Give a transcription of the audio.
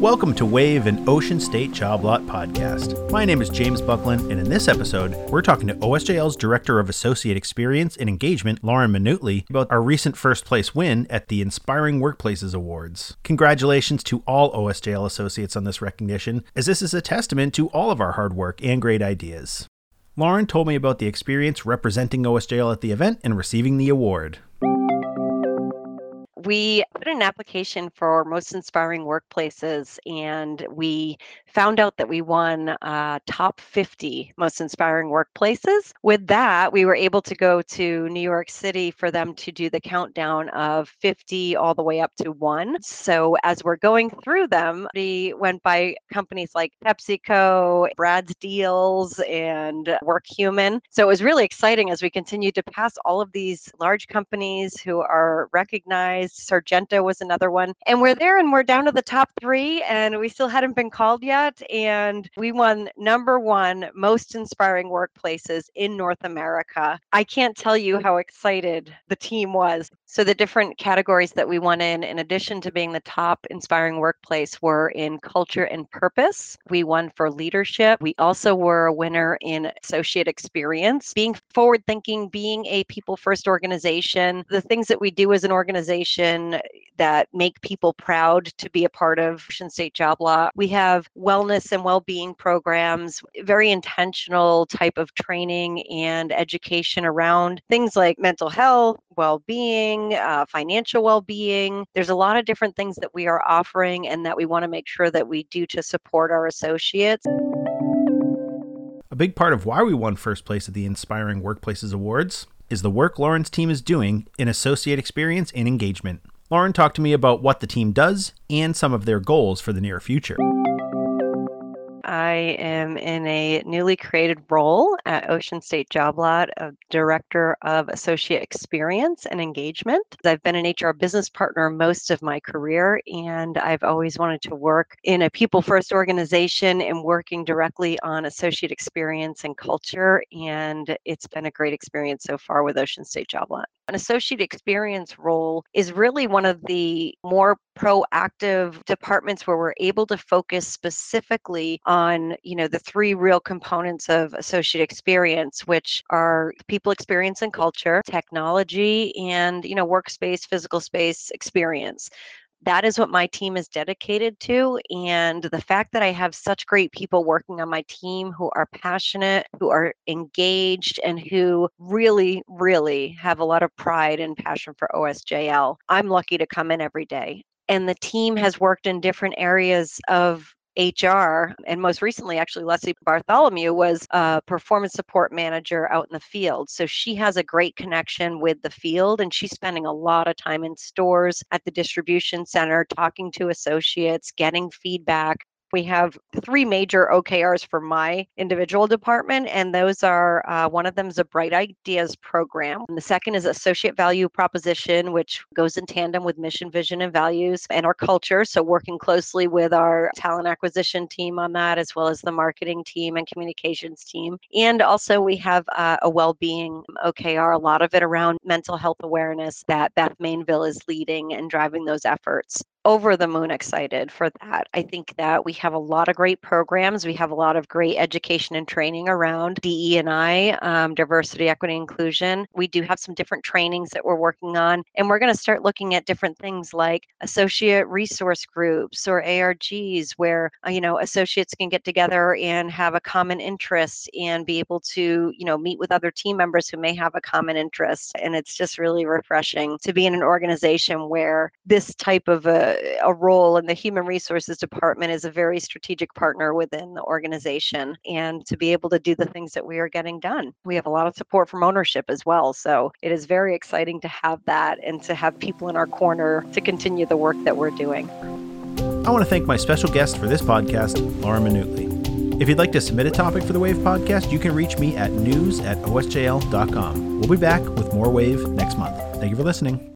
Welcome to Wave and Ocean State Job Lot Podcast. My name is James Buckland, and in this episode, we're talking to OSJL's Director of Associate Experience and Engagement, Lauren Minutoli, about our recent first place win at the Inspiring Workplaces Awards. Congratulations to all OSJL associates on this recognition, as this is a testament to all of our hard work and great ideas. Lauren told me about the experience representing OSJL at the event and receiving the award we an application for most inspiring workplaces and we found out that we won uh, top 50 most inspiring workplaces. With that, we were able to go to New York City for them to do the countdown of 50 all the way up to one. So as we're going through them, we went by companies like PepsiCo, Brad's Deals, and WorkHuman. So it was really exciting as we continued to pass all of these large companies who are recognized Sargento was another one. And we're there and we're down to the top three, and we still hadn't been called yet. And we won number one most inspiring workplaces in North America. I can't tell you how excited the team was. So, the different categories that we won in, in addition to being the top inspiring workplace, were in culture and purpose. We won for leadership. We also were a winner in associate experience, being forward thinking, being a people first organization, the things that we do as an organization that make people proud to be a part of Ocean State Job Lot. We have wellness and well being programs, very intentional type of training and education around things like mental health, well being, uh, financial well being. There's a lot of different things that we are offering and that we want to make sure that we do to support our associates. A big part of why we won first place at the Inspiring Workplaces Awards is the work Lauren's team is doing in associate experience and engagement. Lauren talked to me about what the team does and some of their goals for the near future. I am in a newly created role at Ocean State Job Lot of Director of Associate Experience and Engagement. I've been an HR business partner most of my career, and I've always wanted to work in a people first organization and working directly on associate experience and culture. And it's been a great experience so far with Ocean State Job Lot an associate experience role is really one of the more proactive departments where we're able to focus specifically on you know the three real components of associate experience which are people experience and culture technology and you know workspace physical space experience that is what my team is dedicated to. And the fact that I have such great people working on my team who are passionate, who are engaged, and who really, really have a lot of pride and passion for OSJL, I'm lucky to come in every day. And the team has worked in different areas of HR, and most recently, actually, Leslie Bartholomew was a performance support manager out in the field. So she has a great connection with the field, and she's spending a lot of time in stores at the distribution center, talking to associates, getting feedback we have three major OKRs for my individual department, and those are uh, one of them is a Bright Ideas program. And the second is Associate Value Proposition, which goes in tandem with mission, vision, and values and our culture. So, working closely with our talent acquisition team on that, as well as the marketing team and communications team. And also, we have uh, a well being OKR, a lot of it around mental health awareness that Beth Mainville is leading and driving those efforts over the moon excited for that. I think that we have a lot of great programs. We have a lot of great education and training around DE and I, um, diversity, equity, inclusion. We do have some different trainings that we're working on, and we're going to start looking at different things like associate resource groups or ARGs, where uh, you know associates can get together and have a common interest and be able to you know meet with other team members who may have a common interest. And it's just really refreshing to be in an organization where this type of a a role in the human resources department as a very strategic partner within the organization and to be able to do the things that we are getting done. We have a lot of support from ownership as well. So it is very exciting to have that and to have people in our corner to continue the work that we're doing. I want to thank my special guest for this podcast, Laura Minutoli. If you'd like to submit a topic for the Wave podcast, you can reach me at news at osjl.com. We'll be back with more Wave next month. Thank you for listening.